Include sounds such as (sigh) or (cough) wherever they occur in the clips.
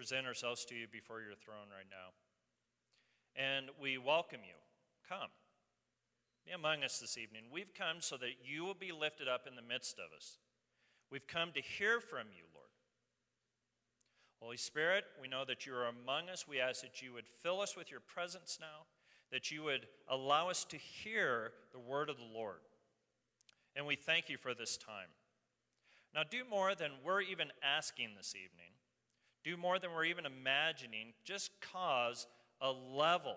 present ourselves to you before your throne right now. And we welcome you. Come. Be among us this evening. We've come so that you will be lifted up in the midst of us. We've come to hear from you, Lord. Holy Spirit, we know that you are among us. We ask that you would fill us with your presence now, that you would allow us to hear the word of the Lord. And we thank you for this time. Now, do more than we're even asking this evening. Do more than we're even imagining. Just cause a level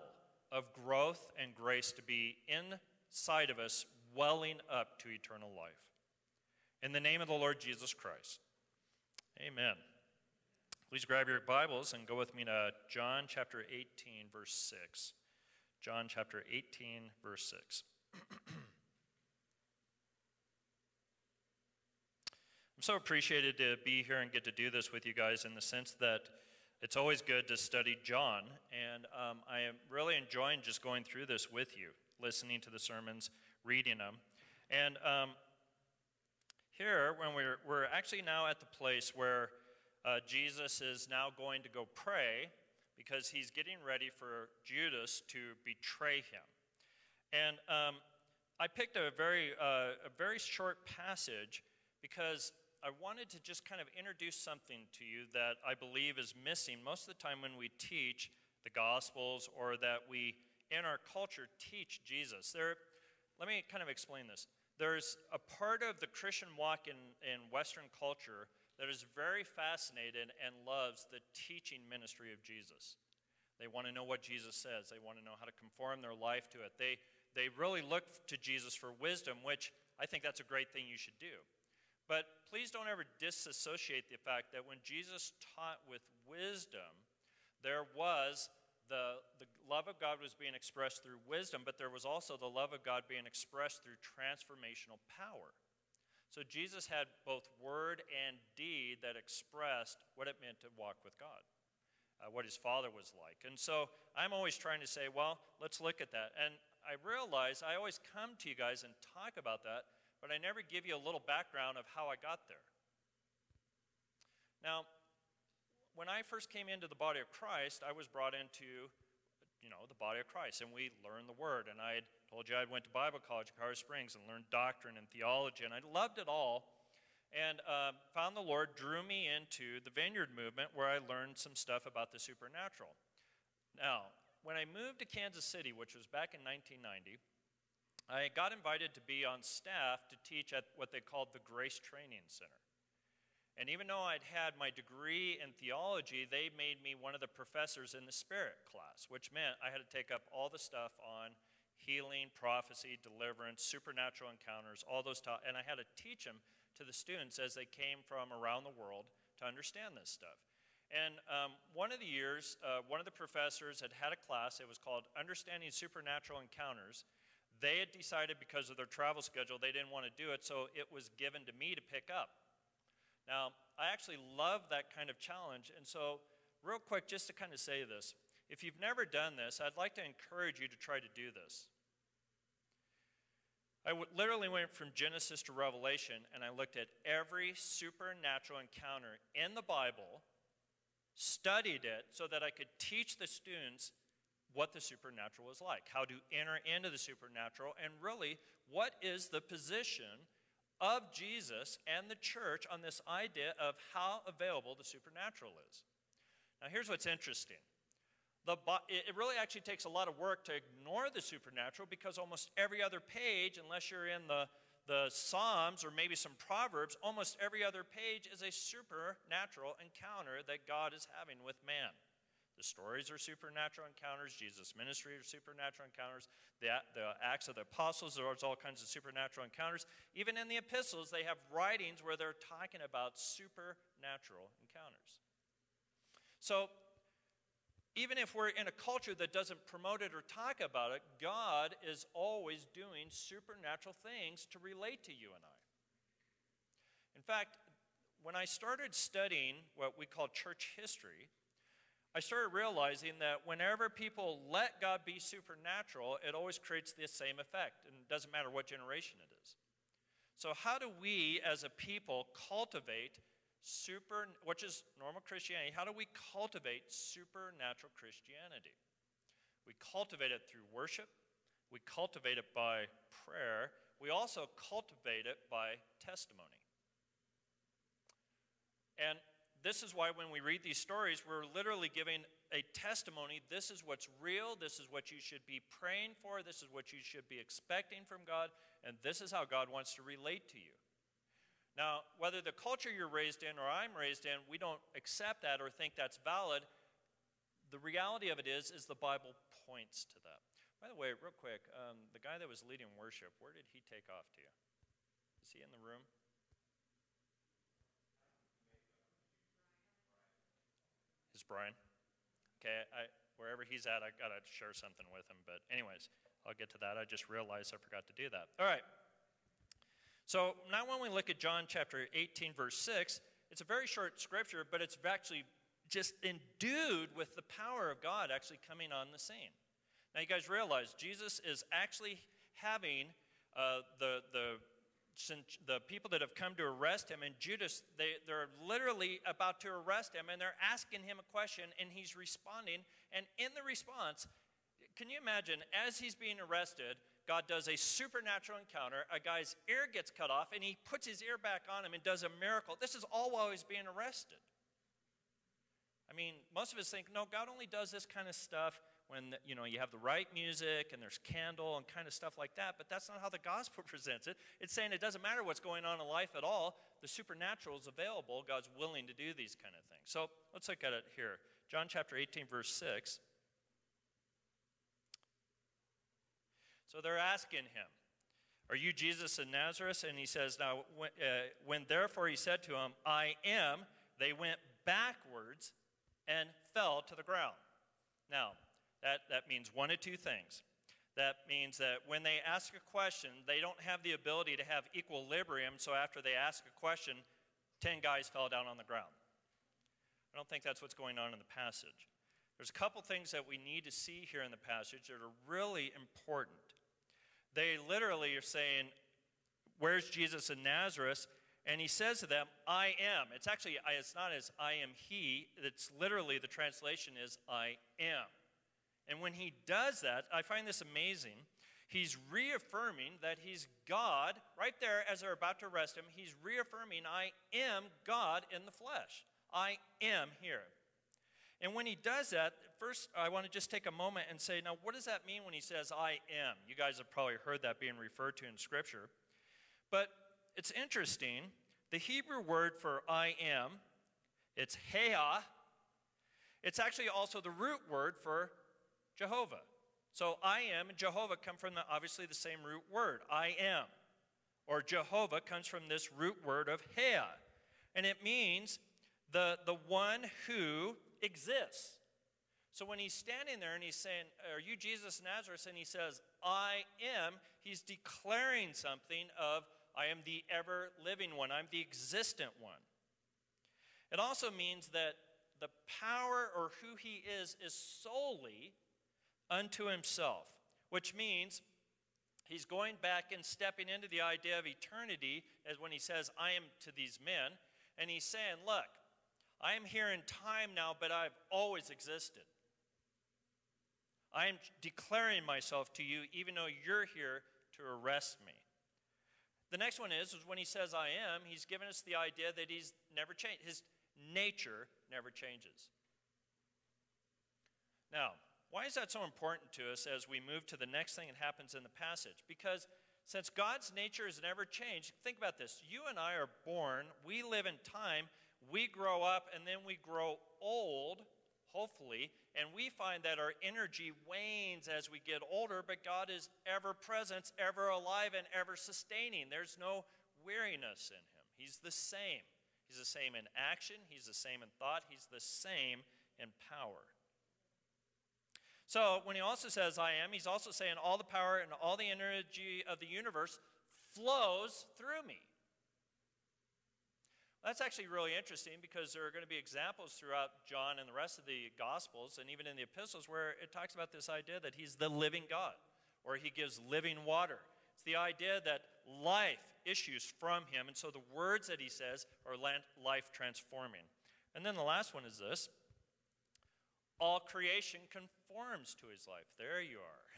of growth and grace to be inside of us, welling up to eternal life. In the name of the Lord Jesus Christ. Amen. Please grab your Bibles and go with me to John chapter 18, verse 6. John chapter 18, verse 6. (clears throat) so appreciated to be here and get to do this with you guys in the sense that it's always good to study John, and um, I am really enjoying just going through this with you, listening to the sermons, reading them. And um, here, when we're, we're actually now at the place where uh, Jesus is now going to go pray because he's getting ready for Judas to betray him. And um, I picked a very, uh, a very short passage because I wanted to just kind of introduce something to you that I believe is missing most of the time when we teach the Gospels or that we, in our culture, teach Jesus. There, let me kind of explain this. There's a part of the Christian walk in, in Western culture that is very fascinated and loves the teaching ministry of Jesus. They want to know what Jesus says, they want to know how to conform their life to it. They, they really look to Jesus for wisdom, which I think that's a great thing you should do. But please don't ever disassociate the fact that when Jesus taught with wisdom, there was the, the love of God was being expressed through wisdom, but there was also the love of God being expressed through transformational power. So Jesus had both word and deed that expressed what it meant to walk with God, uh, what his father was like. And so I'm always trying to say, well, let's look at that. And I realize I always come to you guys and talk about that, but I never give you a little background of how I got there. Now, when I first came into the body of Christ, I was brought into you know, the body of Christ, and we learned the Word. And I had told you I went to Bible college in Colorado Springs and learned doctrine and theology, and I loved it all. And uh, found the Lord drew me into the Vineyard movement where I learned some stuff about the supernatural. Now, when I moved to Kansas City, which was back in 1990, I got invited to be on staff to teach at what they called the Grace Training Center. And even though I'd had my degree in theology, they made me one of the professors in the spirit class, which meant I had to take up all the stuff on healing, prophecy, deliverance, supernatural encounters, all those, and I had to teach them to the students as they came from around the world to understand this stuff. And um, one of the years, uh, one of the professors had had a class, it was called Understanding Supernatural Encounters. They had decided because of their travel schedule they didn't want to do it, so it was given to me to pick up. Now, I actually love that kind of challenge. And so, real quick, just to kind of say this if you've never done this, I'd like to encourage you to try to do this. I literally went from Genesis to Revelation and I looked at every supernatural encounter in the Bible, studied it so that I could teach the students what the supernatural was like, how to enter into the supernatural, and really what is the position of Jesus and the church on this idea of how available the supernatural is. Now, here's what's interesting. The, it really actually takes a lot of work to ignore the supernatural because almost every other page, unless you're in the, the Psalms or maybe some Proverbs, almost every other page is a supernatural encounter that God is having with man. The stories are supernatural encounters. Jesus' ministry are supernatural encounters. The, the Acts of the Apostles, there's all kinds of supernatural encounters. Even in the epistles, they have writings where they're talking about supernatural encounters. So, even if we're in a culture that doesn't promote it or talk about it, God is always doing supernatural things to relate to you and I. In fact, when I started studying what we call church history, I started realizing that whenever people let God be supernatural, it always creates the same effect, and it doesn't matter what generation it is. So, how do we as a people cultivate super, which is normal Christianity, how do we cultivate supernatural Christianity? We cultivate it through worship, we cultivate it by prayer, we also cultivate it by testimony. And this is why when we read these stories, we're literally giving a testimony. This is what's real. This is what you should be praying for. This is what you should be expecting from God. And this is how God wants to relate to you. Now, whether the culture you're raised in or I'm raised in, we don't accept that or think that's valid. The reality of it is, is the Bible points to that. By the way, real quick, um, the guy that was leading worship, where did he take off to? Is he in the room? Is Brian? Okay, I, wherever he's at, I gotta share something with him. But anyways, I'll get to that. I just realized I forgot to do that. All right. So now when we look at John chapter 18, verse 6, it's a very short scripture, but it's actually just endued with the power of God actually coming on the scene. Now you guys realize Jesus is actually having uh, the, the, the people that have come to arrest him, and Judas, they, they're literally about to arrest him, and they're asking him a question, and he's responding. And in the response, can you imagine, as he's being arrested, God does a supernatural encounter. A guy's ear gets cut off, and he puts his ear back on him and does a miracle. This is all while he's being arrested. I mean, most of us think, no, God only does this kind of stuff when you know you have the right music and there's candle and kind of stuff like that but that's not how the gospel (laughs) presents it. It's saying it doesn't matter what's going on in life at all. The supernatural is available. God's willing to do these kind of things. So let's look at it here. John chapter 18 verse 6 So they're asking him, Are you Jesus of Nazareth? And he says, Now, when, uh, when therefore he said to him, I am, they went backwards and fell to the ground. Now, that, that means one of two things. That means that when they ask a question, they don't have the ability to have equilibrium, so after they ask a question, 10 guys fell down on the ground. I don't think that's what's going on in the passage. There's a couple things that we need to see here in the passage that are really important. They literally are saying, Where's Jesus in Nazareth? And he says to them, I am. It's actually, it's not as I am he. It's literally, the translation is I am. And when he does that, I find this amazing. He's reaffirming that he's God right there as they're about to arrest him. He's reaffirming, I am God in the flesh. I am here. And when he does that, first I want to just take a moment and say, now, what does that mean when he says, I am? You guys have probably heard that being referred to in Scripture. But it's interesting. The Hebrew word for I am, it's hayah. It's actually also the root word for Jehovah. So I am and Jehovah come from the, obviously the same root word, I am. Or Jehovah comes from this root word of hayah. And it means the, the one who exists. So when he's standing there and he's saying, Are you Jesus Nazareth? And he says, I am, he's declaring something of, I am the ever living one, I'm the existent one. It also means that the power or who he is is solely unto himself, which means he's going back and stepping into the idea of eternity as when he says, I am to these men. And he's saying, Look, I am here in time now, but I've always existed. I am declaring myself to you, even though you're here to arrest me. The next one is, is when he says I am, he's given us the idea that he's never changed. His nature never changes. Now, why is that so important to us as we move to the next thing that happens in the passage? Because since God's nature has never changed, think about this. You and I are born, we live in time, we grow up and then we grow old, hopefully, and we find that our energy wanes as we get older, but God is ever present, ever alive, and ever sustaining. There's no weariness in Him. He's the same. He's the same in action, He's the same in thought, He's the same in power. So when he also says, I am, he's also saying all the power and all the energy of the universe flows through me. That's actually really interesting because there are going to be examples throughout John and the rest of the Gospels and even in the epistles where it talks about this idea that he's the living God or he gives living water. It's the idea that life issues from him. And so the words that he says are life transforming. And then the last one is this all creation conforms to his life. There you are.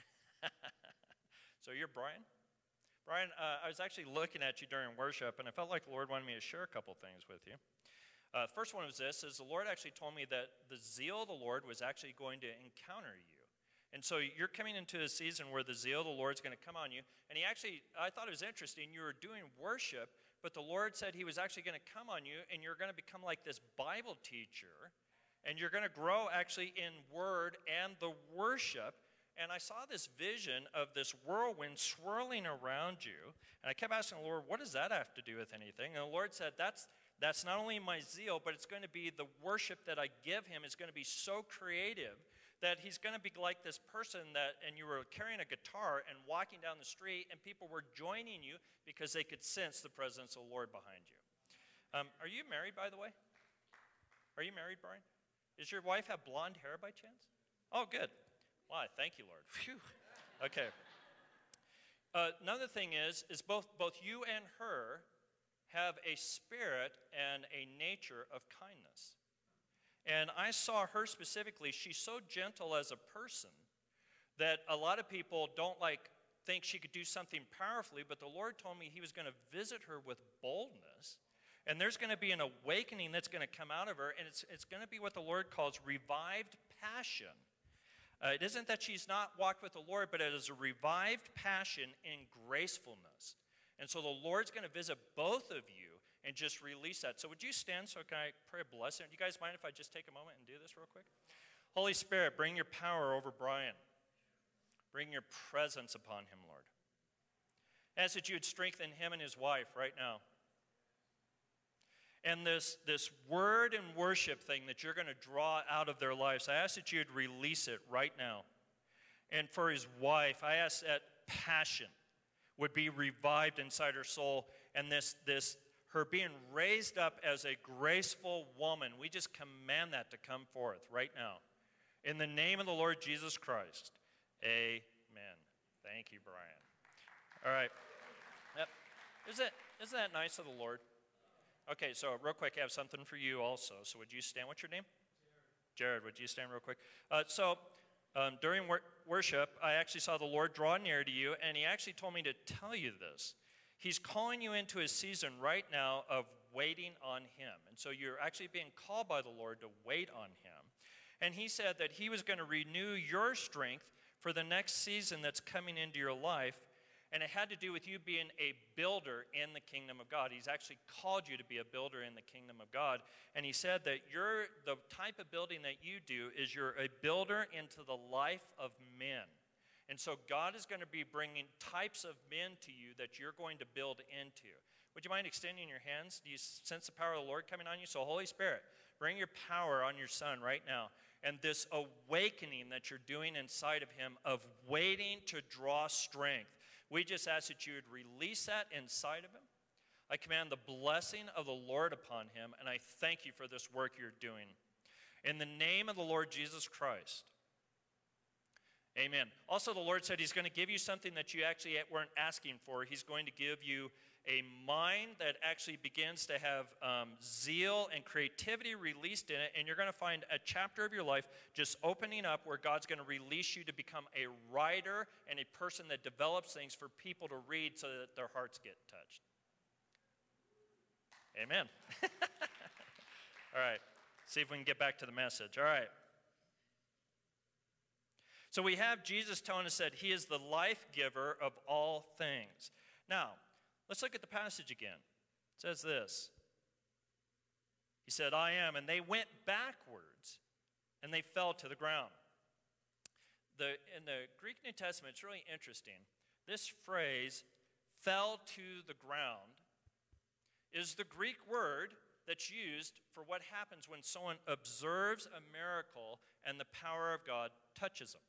(laughs) so you're Brian? Brian, uh, I was actually looking at you during worship, and I felt like the Lord wanted me to share a couple things with you. Uh, first one was this: is the Lord actually told me that the zeal of the Lord was actually going to encounter you. And so you're coming into a season where the zeal of the Lord's going to come on you. And he actually, I thought it was interesting, you were doing worship, but the Lord said he was actually going to come on you, and you're going to become like this Bible teacher, and you're going to grow actually in word and the worship. And I saw this vision of this whirlwind swirling around you. And I kept asking the Lord, what does that have to do with anything? And the Lord said, that's, that's not only my zeal, but it's going to be the worship that I give him is going to be so creative that he's going to be like this person that, and you were carrying a guitar and walking down the street, and people were joining you because they could sense the presence of the Lord behind you. Um, are you married, by the way? Are you married, Brian? Does your wife have blonde hair by chance? Oh, good. Why? Thank you, Lord. Phew. Okay. Uh, another thing is, is both, both you and her have a spirit and a nature of kindness. And I saw her specifically, she's so gentle as a person that a lot of people don't like think she could do something powerfully, but the Lord told me he was going to visit her with boldness. And there's going to be an awakening that's going to come out of her, and it's, it's going to be what the Lord calls revived passion. Uh, it isn't that she's not walked with the Lord, but it is a revived passion in gracefulness. And so the Lord's going to visit both of you and just release that. So, would you stand so can I pray a blessing? Do you guys mind if I just take a moment and do this real quick? Holy Spirit, bring your power over Brian. Bring your presence upon him, Lord. I ask that you would strengthen him and his wife right now. And this, this word and worship thing that you're going to draw out of their lives, I ask that you'd release it right now. And for his wife, I ask that passion would be revived inside her soul and this, this her being raised up as a graceful woman, we just command that to come forth right now. In the name of the Lord Jesus Christ. Amen. Thank you, Brian. All right. Yep. Isn't, isn't that nice of the Lord? Okay, so real quick, I have something for you also. So would you stand? What's your name? Jared. Jared, would you stand real quick? Uh, so um, during wor- worship, I actually saw the Lord draw near to you, and He actually told me to tell you this. He's calling you into a season right now of waiting on Him. And so you're actually being called by the Lord to wait on Him. And He said that He was going to renew your strength for the next season that's coming into your life. And it had to do with you being a builder in the kingdom of God. He's actually called you to be a builder in the kingdom of God. And he said that you're the type of building that you do is you're a builder into the life of men. And so God is going to be bringing types of men to you that you're going to build into. Would you mind extending your hands? Do you sense the power of the Lord coming on you? So, Holy Spirit, bring your power on your son right now. And this awakening that you're doing inside of him of waiting to draw strength. We just ask that you would release that inside of him. I command the blessing of the Lord upon him, and I thank you for this work you're doing. In the name of the Lord Jesus Christ, Amen. Also, the Lord said He's going to give you something that you actually weren't asking for. He's going to give you a mind that actually begins to have um, zeal and creativity released in it, and you're going to find a chapter of your life just opening up where God's going to release you to become a writer and a person that develops things for people to read so that their hearts get touched. Amen. (laughs) All right. See if we can get back to the message. All right. So we have Jesus telling us that he is the life giver of all things. Now, let's look at the passage again. It says this He said, I am. And they went backwards and they fell to the ground. The, in the Greek New Testament, it's really interesting. This phrase, fell to the ground, is the Greek word that's used for what happens when someone observes a miracle and the power of God touches them.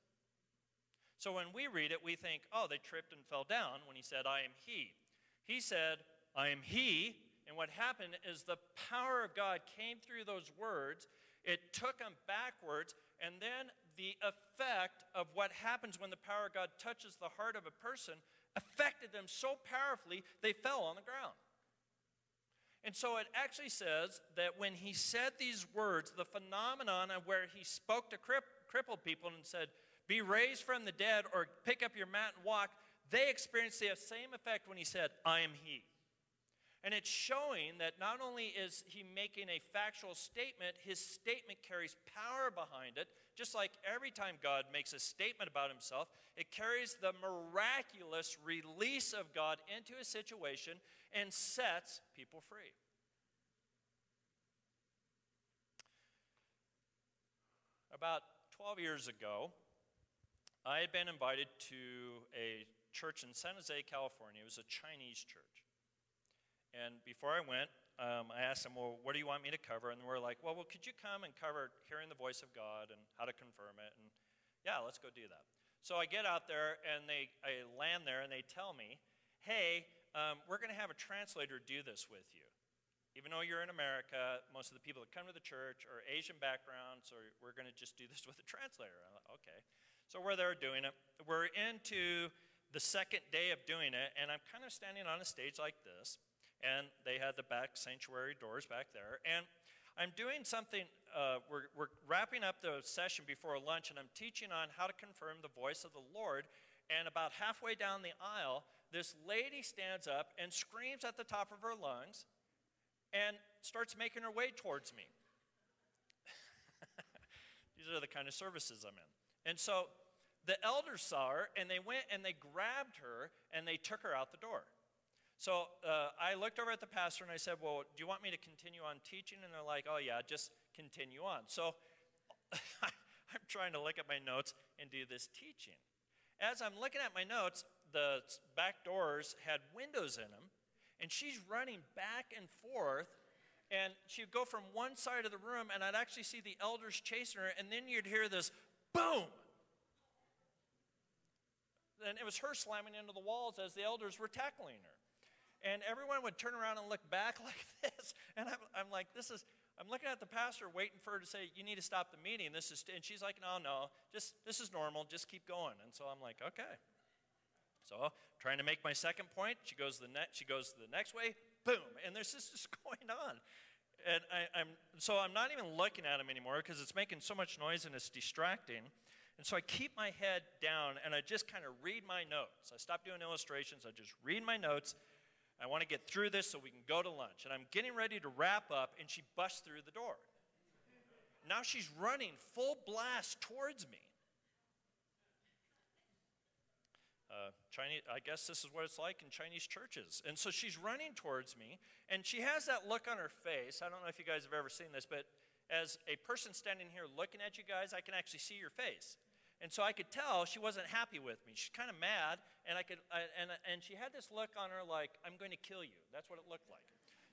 So when we read it, we think, oh, they tripped and fell down when he said, I am he. He said, I am he. And what happened is the power of God came through those words, it took them backwards, and then the effect of what happens when the power of God touches the heart of a person affected them so powerfully they fell on the ground. And so it actually says that when he said these words, the phenomenon of where he spoke to crippled people and said, Be raised from the dead or pick up your mat and walk, they experienced the same effect when he said, I am he. And it's showing that not only is he making a factual statement, his statement carries power behind it. Just like every time God makes a statement about himself, it carries the miraculous release of God into a situation and sets people free. About 12 years ago, I had been invited to a church in San Jose, California. It was a Chinese church. And before I went, um, I asked them, Well, what do you want me to cover? And we're like, well, well, could you come and cover hearing the voice of God and how to confirm it? And yeah, let's go do that. So I get out there and they, I land there and they tell me, Hey, um, we're going to have a translator do this with you. Even though you're in America, most of the people that come to the church are Asian backgrounds, so we're going to just do this (laughs) with a translator. Like, okay. So we're there doing it. We're into the second day of doing it, and I'm kind of standing on a stage like this and they had the back sanctuary doors back there. And I'm doing something, uh, we're, we're wrapping up the session before lunch, and I'm teaching on how to confirm the voice of the Lord. And about halfway down the aisle, this lady stands up and screams at the top of her lungs and starts making her way towards me. (laughs) These are the kind of services I'm in. And so the elders saw her, and they went and they grabbed her and they took her out the door. So uh, I looked over at the pastor and I said, Well, do you want me to continue on teaching? And they're like, Oh, yeah, just continue on. So (laughs) I'm trying to look at my notes and do this teaching. As I'm looking at my notes, the back doors had windows in them, and she's running back and forth. And she'd go from one side of the room, and I'd actually see the elders chasing her, and then you'd hear this boom. And it was her slamming into the walls as the elders were tackling her and everyone would turn around and look back (laughs) like this. And I'm, I'm like, this is, I'm looking at the pastor waiting for her to say, you need to stop the meeting. This is, and she's like, no, no, just, this is normal. Just keep going. And so I'm like, okay. So trying to make my second point, she goes the next, she goes the next way, boom. And there's just, (laughs) just going on. And I, am so I'm not even looking at him anymore because it's making so much noise and it's distracting. And so I keep my head down and I just kind of read my notes. I stop doing illustrations. I just read my notes I want to get through this so we can go to lunch. And I'm getting ready to wrap up, and she busts through the door. Now she's running full blast towards me. Uh, Chinese, I guess this is what it's like in Chinese churches. And so she's running towards me, and she has that look on her face. I don't know if you guys have ever seen this, but as a person standing here looking at you guys, I can actually see your face. And so I could tell she wasn't happy with me. She's kind of mad, and I could, I, and and she had this look on her like I'm going to kill you. That's what it looked like.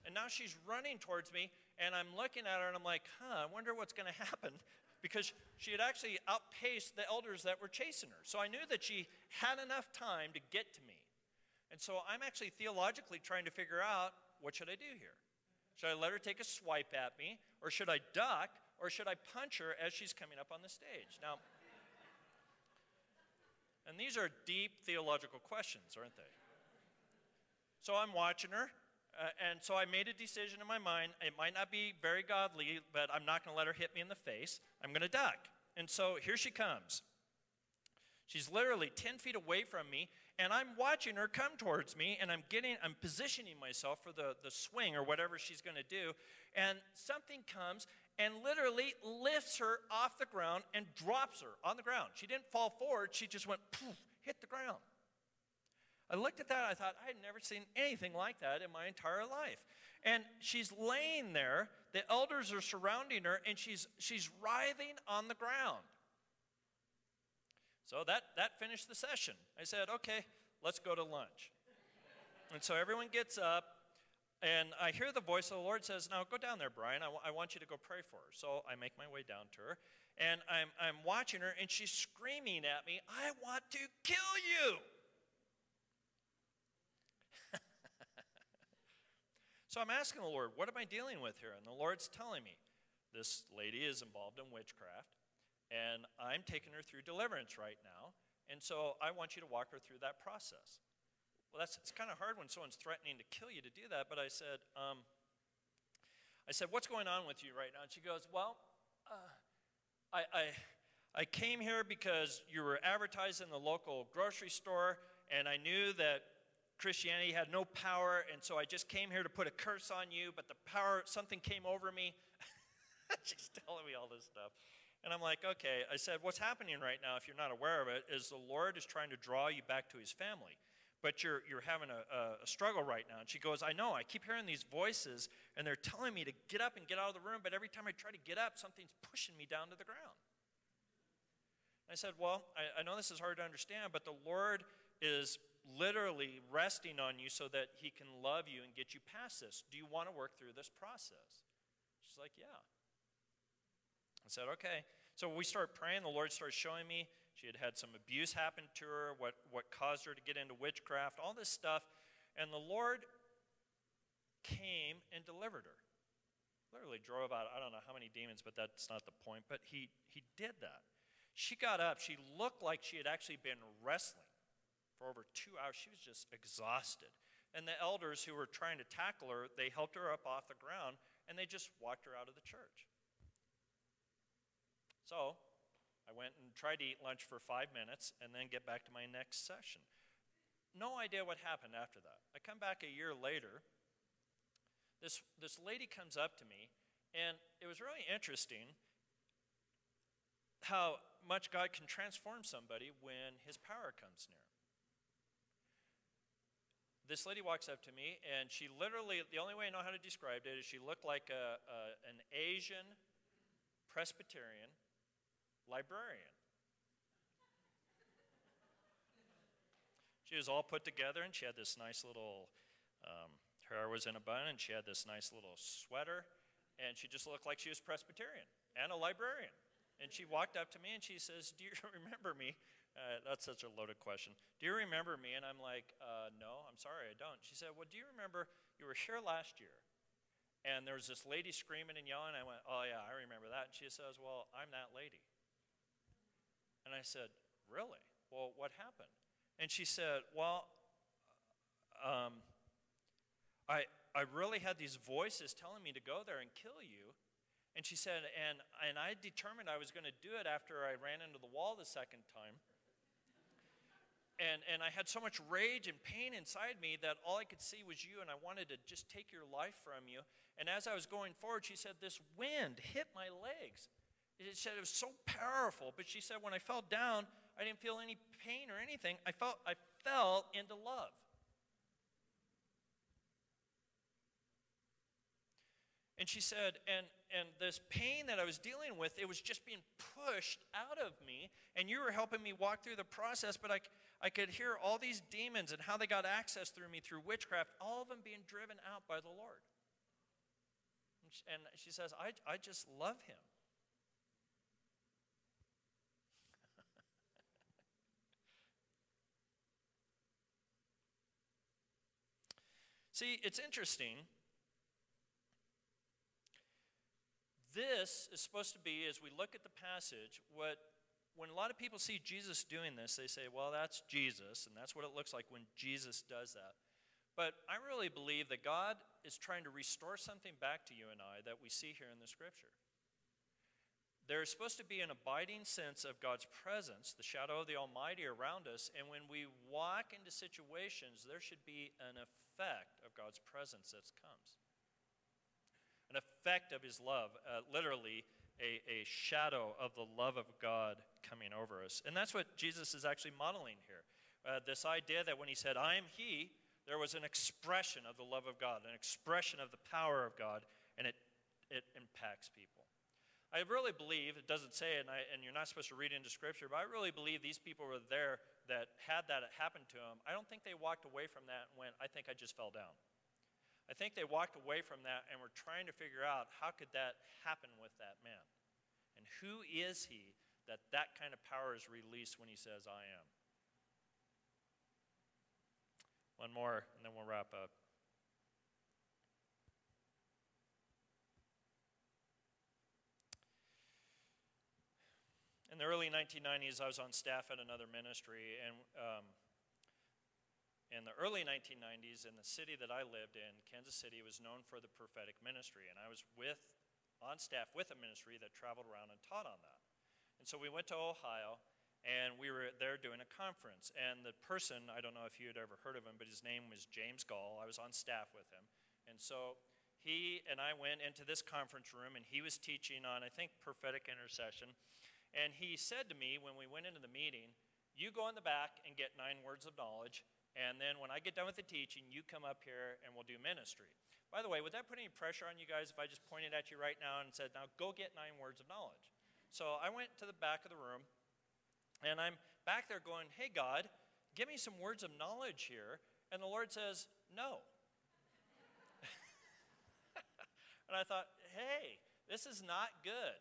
And now she's running towards me, and I'm looking at her, and I'm like, huh, I wonder what's going (laughs) to happen, because she had actually outpaced the elders that were chasing her. So I knew that she had enough time to get to me. And so I'm actually theologically trying to figure out what should I do here. Should I let her take a swipe at me, or should I duck, or should I punch her as she's coming up on the stage? Now. And these are deep theological questions, aren't they? So I'm watching her, uh, and so I made a decision in my mind. It might not be very godly, but I'm not going to let her hit me in the face. I'm going to duck. And so here she comes. She's literally 10 feet away from me, and I'm watching her come towards me, and I'm getting, I'm positioning myself for the, the swing or whatever she's going to do. And something comes and literally lifts her off the ground and drops her on the ground. She didn't fall forward, she just went poof, hit the ground. I looked at that, I thought, I had never seen anything like that in my entire life. And she's laying there, the elders are surrounding her, and she's, she's writhing on the ground. So that, that finished the session. I said, okay, let's go to lunch. and so everyone gets up, and I hear the voice of the Lord says, Now go down there, Brian. I, w- I want you to go pray for her. So I make my way down to her, and I'm, I'm watching her, and she's screaming at me, I want to kill you. (laughs) so I'm asking the Lord, What am I dealing with here? And the Lord's telling me, This lady is involved in witchcraft, and I'm taking her through deliverance right now. And so I want you to walk her through that process. Well, that's it's kind of hard when someone's threatening to kill you to do that. But I said, um, I said, what's going on with you right now? And she goes, well, uh, I, I, I came here because you were advertised in the local grocery store, and I knew that Christianity had no power, and so I just came here to put a curse on you, but the power, something came over me. (laughs) She's telling me all this stuff. And I'm like, okay. I said, what's happening right now, if you're not aware of it, is the Lord is trying to draw you back to his family. But you're, you're having a, a, struggle right now. And she goes, I know. I keep hearing these voices, and they're telling me to get up and get out of the room, but every time I try to get up, something's pushing me down to the ground. I said, Well, I, I know this is hard to understand, but the Lord is literally resting on you so that he can love you and get you past this. Do you want to work through this process? She's like, Yeah. I said, Okay. So we start praying. The Lord starts showing me she had had some abuse happen to her, what, what caused her to get into witchcraft, all this stuff. And the Lord came and delivered her. Literally drove out, I don't know how many demons, but that's not the point. But he, he did that. She got up. She looked like she had actually been wrestling for over two hours. She was just exhausted. And the elders who were trying to tackle her, they helped her up off the ground and they just walked her out of the church. So I went and tried to eat lunch for five minutes and then get back to my next session. No idea what happened after that. I come back a year later. This, this lady comes up to me, and it was really interesting how much God can transform somebody when his power comes near. This lady walks up to me, and she literally, the only way I know how to describe it is she looked like a, a an Asian Presbyterian librarian. She was all put together, and she had this nice little, um, her hair was in a bun, and she had this nice little sweater, and she just looked like she was Presbyterian and a librarian. And she walked up to me and she says, Do you (laughs) remember me? Uh, that's such a loaded question. Do you remember me? And I'm like, uh, No, I'm sorry, I don't. She said, Well, do you remember you were here last year? And there was this lady screaming and yelling. I went, Oh, yeah, I remember that. And she says, Well, I'm that lady. And I said, Really? Well, what happened? And she said, Well, um, I, I really had these voices telling me to go there and kill you. And she said, and, and I determined I was going to do it after I ran into the wall the second time. And, and I had so much rage and pain inside me that all I could see was you, and I wanted to just take your life from you. And as I was going forward, she said, This wind hit my legs. It said it was so powerful, but she said when I fell down, I didn't feel any pain or anything. I felt I fell into love. And she said, and, and this pain that I was dealing with, it was just being pushed out of me. And you were helping me walk through the process, but I, I could hear all these demons and how they got access through me through witchcraft, all of them being driven out by the Lord. And she says, I, I just love him. See, it's interesting. This is supposed to be, as we look at the passage, what when a lot of people see Jesus doing this, they say, well, that's Jesus, and that's what it looks like when Jesus does that. But I really believe that God is trying to restore something back to you and I that we see here in the scripture. There's supposed to be an abiding sense of God's presence, the shadow of the Almighty around us, and when we walk into situations, there should be an effect of God's presence that comes. An effect of His love, uh, literally a, a shadow of the love of God coming over us. And that's what Jesus is actually modeling here. Uh, this idea that when He said, I am He, there was an expression of the love of God, an expression of the power of God, and it, it impacts people. I really believe, it doesn't say and, I, and, you're not supposed to read into Scripture, but I really believe these people were there that had that happen to them. I don't think they walked away from that and went, I think I just fell down. I think they walked away from that and were trying to figure out how could that happen with that man? And who is he that that kind of power is released when he says, I am? One more, and then we'll wrap up. In the early 1990s, I was on staff at another ministry, and um, in the early 1990s, in the city that I lived in, Kansas City, was known for the prophetic ministry. And I was with, on staff with a ministry that traveled around and taught on that. And so we went to Ohio, and we were there doing a conference. And the person, I don't know if you had ever heard of him, but his name was James Goll. I was on staff with him. And so he and I went into this conference room, and he was teaching on, I think, prophetic intercession. And he said to me when we went into the meeting, You go in the back and get nine words of knowledge, and then when I get done with the teaching, you come up here and we'll do ministry. By the way, would that put any pressure on you guys if I just pointed at you right now and said, now go get nine words of knowledge? So I went to the back of the room and I'm back there going, hey, God, give me some words of knowledge here. And the Lord says, no. (laughs) and I thought, hey, this is not good.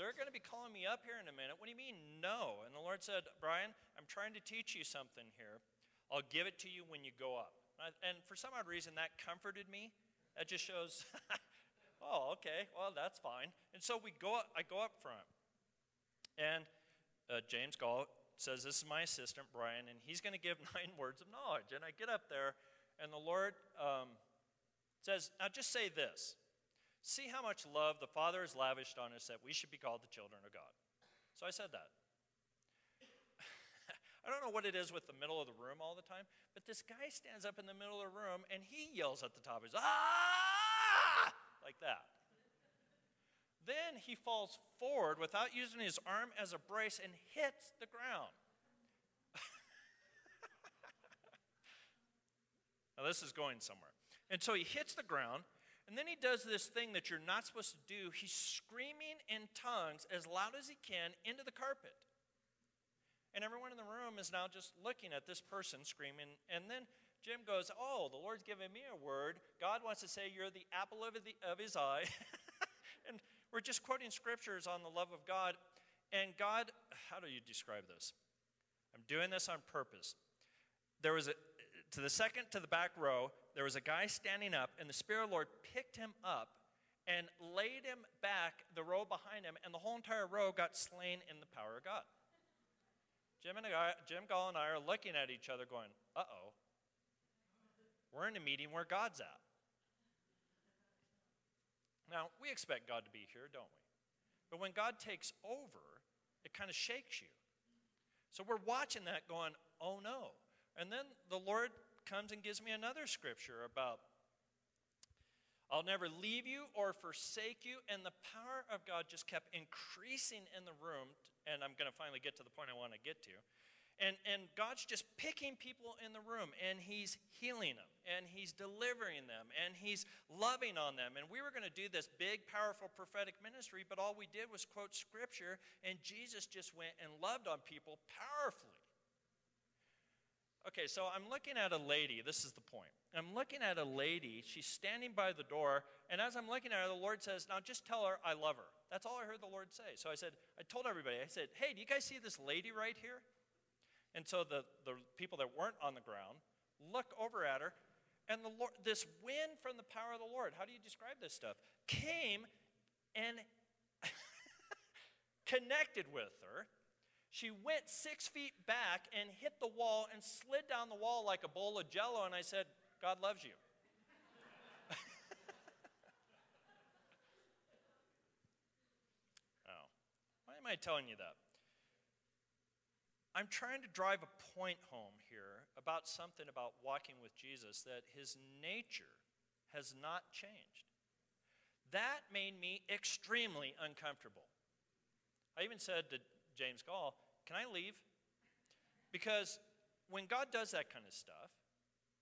They're going to be calling me up here in a minute. What do you mean, no? And the Lord said, Brian, I'm trying to teach you something here. I'll give it to you when you go up. And for some odd reason, that comforted me. That just shows, (laughs) oh, okay, well, that's fine. And so we go up, I go up front. And uh, James Goll says, This is my assistant, Brian, and he's going to give (laughs) nine words of knowledge. And I get up there, and the Lord um, says, Now just say this See how much love the Father has lavished on us that we should be called the children of God. So I said that. (laughs) I don't know what it is with the middle of the room all the time, but this guy stands up in the middle of the room and he yells at the top. He's ah, like that. Then he falls forward without using his arm as a brace and hits the ground. (laughs) now, this is going somewhere. And so he hits the ground, and then he does this thing that you're not supposed to do. He's screaming in tongues as loud as he can into the carpet. And everyone in the room is now just looking at this person screaming. And then Jim goes, Oh, the Lord's given me a word. God wants to say you're the apple of, the, of his eye. (laughs) and we're just quoting scriptures on the love of God. And God, how do you describe this? I'm doing this on purpose. There was a, to the second to the back row, there was a guy standing up, and the Spirit of the Lord picked him up and laid him back the row behind him, and the whole entire row got slain in the power of God. Jim, and I, Jim Goll and I are looking at each other going, uh oh. We're in a meeting where God's at. Now, we expect God to be here, don't we? But when God takes over, it kind of shakes you. So we're watching that going, oh no. And then the Lord comes and gives me another scripture about I'll never leave you or forsake you. And the power of God just kept increasing in the room and I'm going to finally get to the point I want to get to. And, and God's just picking people in the room, and He's healing them, and He's delivering them, and He's loving on them. And we were going to do this big, powerful prophetic ministry, but all we did was quote Scripture, and Jesus just went and loved on people powerfully. Okay, so I'm looking at a lady. This is the point. I'm looking at a lady. She's standing by the door, and as I'm looking at her, the Lord says, Now just tell her I love her. That's all I heard the Lord say. So I said, I told everybody, I said, hey, do you guys see this lady right here? And so the, the people that weren't on the ground look over at her, and the Lord, this wind from the power of the Lord, how do you describe this stuff? Came and (laughs) connected with her. She went six feet back and hit the wall and slid down the wall like a bowl of jello. And I said, God loves you. (laughs) Oh, why am I telling you that? I'm trying to drive a point home here about something about walking with Jesus that his nature has not changed. That made me extremely uncomfortable. I even said to James Goll, Can I leave? Because when God does that kind of stuff,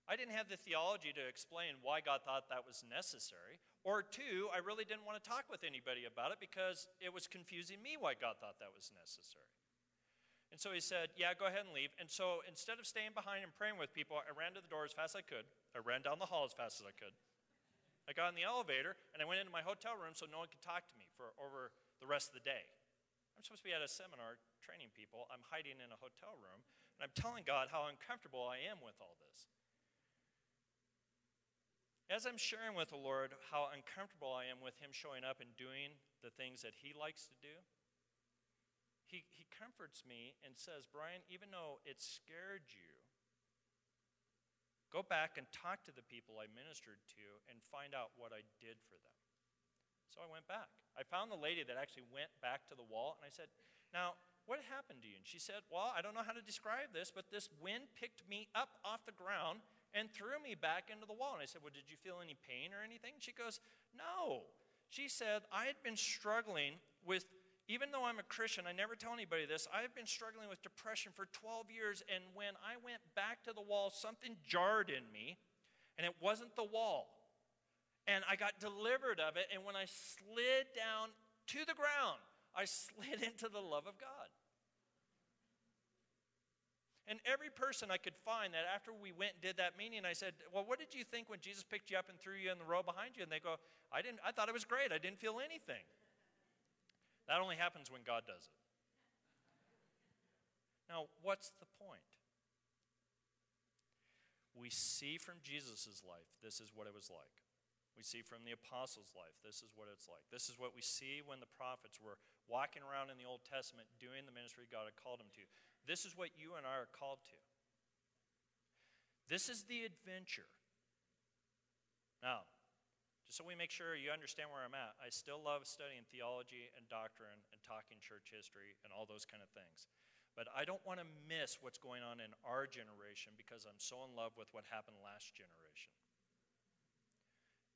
I didn't have the theology to explain why God thought that was necessary. Or two, I really didn't want to talk with anybody about it because it was confusing me why God thought that was necessary. And so he said, Yeah, go ahead and leave. And so instead of staying behind and praying with people, I ran to the door as fast as I could. I ran down the hall as fast as I could. I got in the elevator and I went into my hotel room so no one could talk to me for over the rest of the day. I'm supposed to be at a seminar training people. I'm hiding in a hotel room and I'm telling God how uncomfortable I am with all this. As I'm sharing with the Lord how uncomfortable I am with Him showing up and doing the things that He likes to do, He, he comforts me and says, Brian, even though it scared you go back and talk to the people I ministered to and find out what I did for them. So I went back. I found the lady that actually went back to the wall, and I said, Now, what happened to you? And she said, Well, I don't know how to describe this, but this wind picked me up off the ground and threw me back into the wall. And I said, Well, did you feel any pain or anything? She goes, No. She said, I had been struggling with even though I'm a Christian, I never tell anybody this, I've been struggling with depression for 12 years, and when I went back to the wall, something jarred in me, and it wasn't the wall. And I got delivered of it, and when I slid down to the ground, I (laughs) slid into the love of God. And every person I could find that after we went and did that meeting, I said, Well, what did you think when Jesus picked you up and threw you in the row behind you? And they go, I didn't I thought it was great. I didn't feel anything. That only happens when God does it. Now, what's the point? We see from Jesus' life, this is what it was like. We see from the apostles' life, this is what it's like. This is what we see when the prophets were walking around in the Old Testament doing the ministry God had called them to. This is what you and I are called to. This is the adventure. Now, just so we make sure you understand where I'm at, I still love studying theology and doctrine and talking church history and all those kind of things. But I don't want to miss what's going on in our generation because I'm so in love with what happened last generation.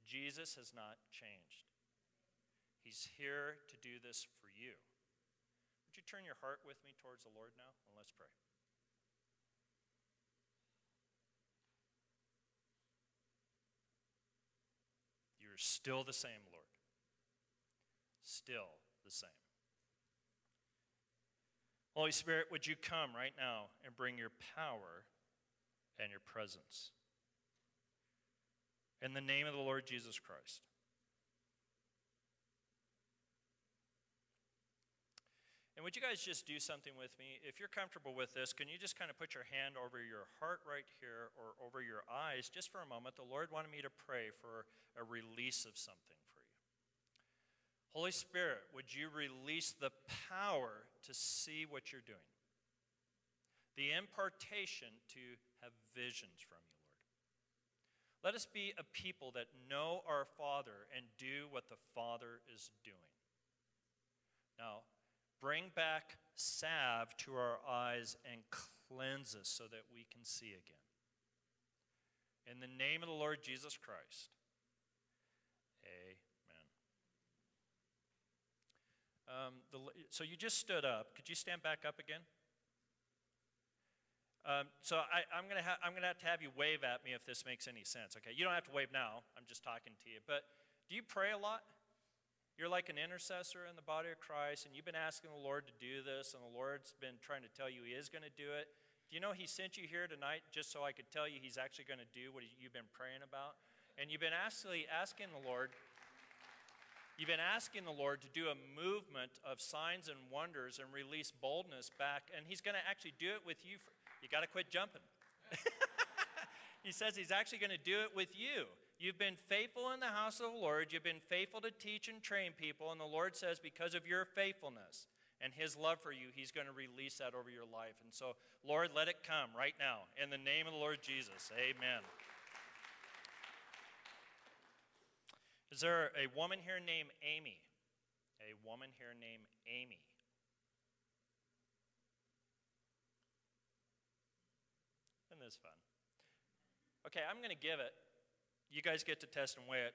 Jesus has not changed. He's here to do this for you. Would you turn your heart with me towards the Lord now? And let's pray. You're still the same, Lord. Still the same. Holy Spirit, would you come right now and bring your power and your presence? In the name of the Lord Jesus Christ. And would you guys just do something with me? If you're comfortable with this, can you just kind of put your hand over your heart right here or over your eyes just for a moment? The Lord wanted me to pray for a release of something for you. Holy Spirit, would you release the power to see what you're doing? The impartation to have visions from you. Let us be a people that know our Father and do what the Father is doing. Now, Bring back salve to our eyes and cleanse us so that we can see again. In the name of the Lord Jesus Christ. Amen. Um, the, so you just stood up. Could you stand back up again? Um, so I, am going ha- to have to have you wave at me if this makes any sense. Okay, you don't have to wave now. I'm just talking to you. But do you pray a lot? You're like an intercessor in the body of Christ, and you've been asking the Lord to do this, and the Lord's been trying to tell you He is going to do it. Do you know He sent you here tonight just so I could tell you He's actually going to do what you've been praying about? And you've been actually asking the Lord, you've been asking the Lord to do a movement of signs and wonders and release boldness back, and He's going to actually do it with you. For, you got to quit jumping. (laughs) he says He's actually going to do it with you. You've been faithful in the house of the Lord. You've been faithful to teach and train people. And the Lord says, because of your faithfulness and His love for you, He's going to release that over your life. And so, Lord, let it come right now. In the name of the Lord Jesus. Amen. Is there a woman here named Amy? A woman here named Amy. This fun? Okay, I'm going to give it you guys get to test and weigh it.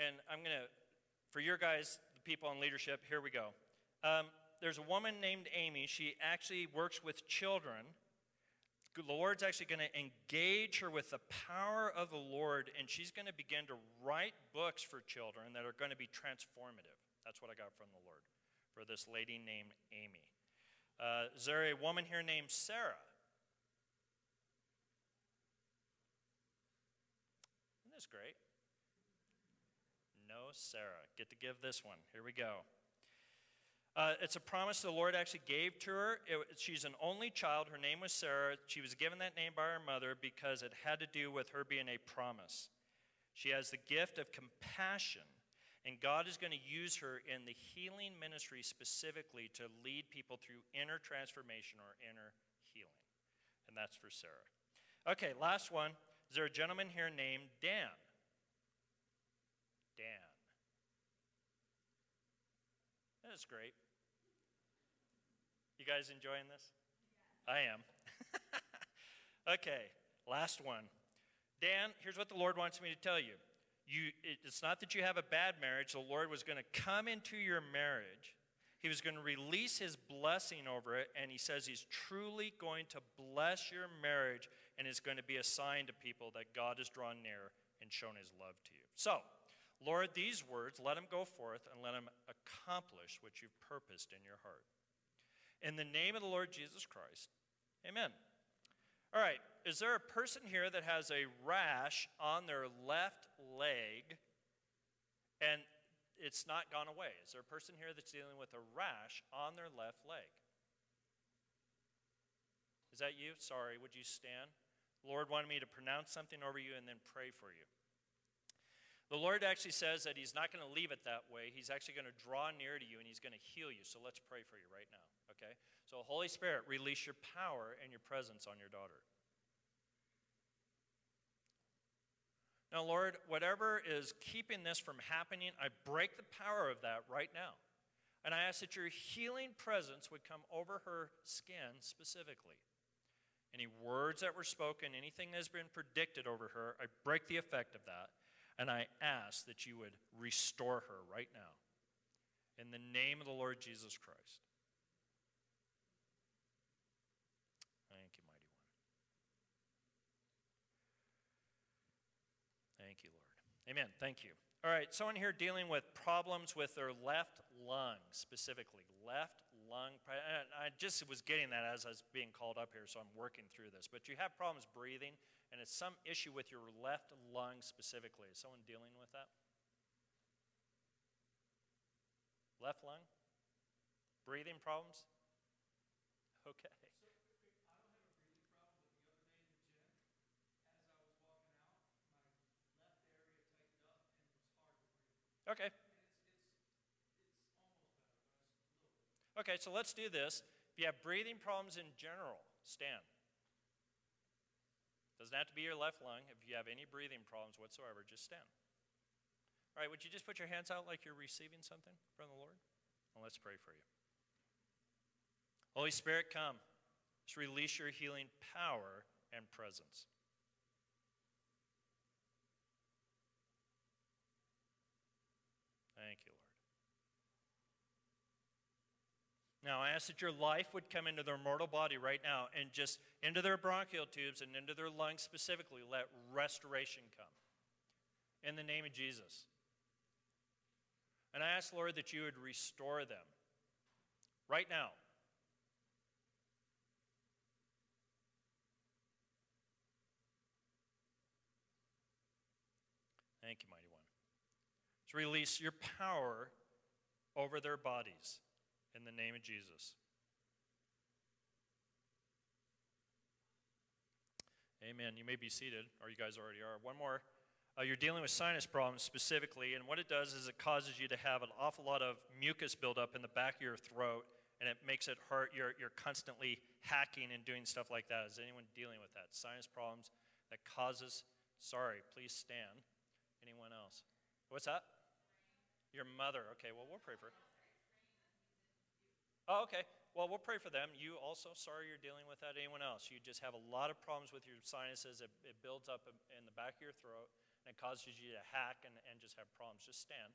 And I'm going to, for your guys, the people in leadership, here we go. Um, there's a woman named Amy. She actually works with children. The Lord's actually going to engage her with the power of the Lord, and she's going to begin to write books for children that are going to be transformative. That's what I got from the Lord for this lady named Amy. Uh, is there a woman here named Sarah? Is great. No, Sarah. Get to give this one. Here we go. Uh, it's a promise the Lord actually gave to her. It, she's an only child. Her name was Sarah. She was given that name by her mother because it had to do with her being a promise. She has the gift of compassion, and God is going to use her in the healing ministry specifically to lead people through inner transformation or inner healing. And that's for Sarah. Okay, last one. Is there a gentleman here named Dan? Dan. That's great. You guys enjoying this? I am. (laughs) okay, last one. Dan, here's what the Lord wants me to tell you. you it's not that you have a bad marriage. The Lord was going to come into your marriage. He was going to release his blessing over it, and he says he's truly going to bless your marriage and is going to be a sign to people that God has drawn near and shown his love to you. So, Lord, these words, let them go forth and let them accomplish what you've purposed in your heart. In the name of the Lord Jesus Christ, amen. All right, is there a person here that has a rash on their left leg and it's not gone away? Is there a person here that's dealing with a rash on their left leg? Is that you? Sorry, would you stand? The Lord wanted me to pronounce something over you and then pray for you. The Lord actually says that He's not going to leave it that way. He's actually going to draw near to you and He's going to heal you. So let's pray for you right now, okay? So, Holy Spirit, release your power and your presence on your daughter. Now, Lord, whatever is keeping this from happening, I break the power of that right now. And I ask that your healing presence would come over her skin specifically. Any words that were spoken, anything that has been predicted over her, I break the effect of that. And I ask that you would restore her right now. In the name of the Lord Jesus Christ. Thank you, mighty one. Thank you, Lord. Amen. Thank you. All right, someone here dealing with problems with their left lung specifically. Left lung. I just was getting that as I was being called up here, so I'm working through this. But you have problems breathing and it's some issue with your left lung specifically. Is someone dealing with that? Left lung? Breathing problems? Okay. Okay. Okay, so let's do this. If you have breathing problems in general, stand. Doesn't have to be your left lung. If you have any breathing problems whatsoever, just stand. All right, would you just put your hands out like you're receiving something from the Lord? And let's pray for you. Holy Spirit, come. Just release your healing power and presence. Thank you, Lord. Now, I ask that your life would come into their mortal body right now and just into their bronchial tubes and into their lungs specifically. Let restoration come. In the name of Jesus. And I ask, Lord, that you would restore them right now. Thank you, Mighty One. To release your power over their bodies in the name of Jesus. Amen. You may be seated, or you guys already are. One more. Uh, you're dealing with sinus problems specifically, and what it does is it causes you to have an awful lot of mucus buildup in the back of your throat, and it makes it hurt. You're, you're constantly hacking and doing stuff like that. Is anyone dealing with that? Sinus problems that causes, sorry, please stand. Anyone else? What's that? Your mother. Okay, well, we'll pray for her. Oh, okay. Well, we'll pray for them. You also, sorry you're dealing with that. Anyone else? You just have a lot of problems with your sinuses. It, it builds up in the back of your throat and it causes you to hack and, and just have problems. Just stand.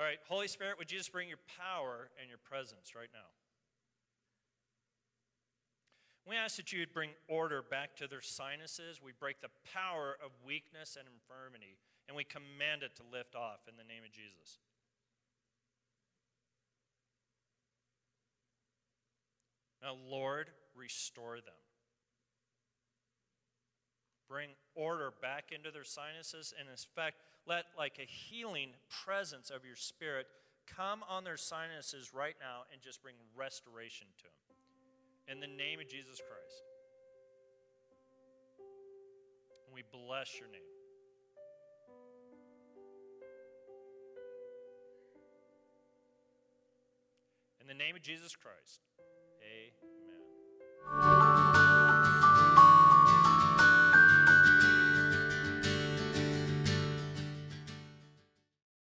All right, Holy Spirit, would you just bring your power and your presence right now? We ask that you would bring order back to their sinuses. We break the power of weakness and infirmity, and we command it to lift off in the name of Jesus. Now, Lord, restore them. Bring order back into their sinuses, and in fact, let like a healing presence of your Spirit come on their sinuses right now and just bring restoration to them. In the name of Jesus Christ. And we bless your name. In the name of Jesus Christ. Amen.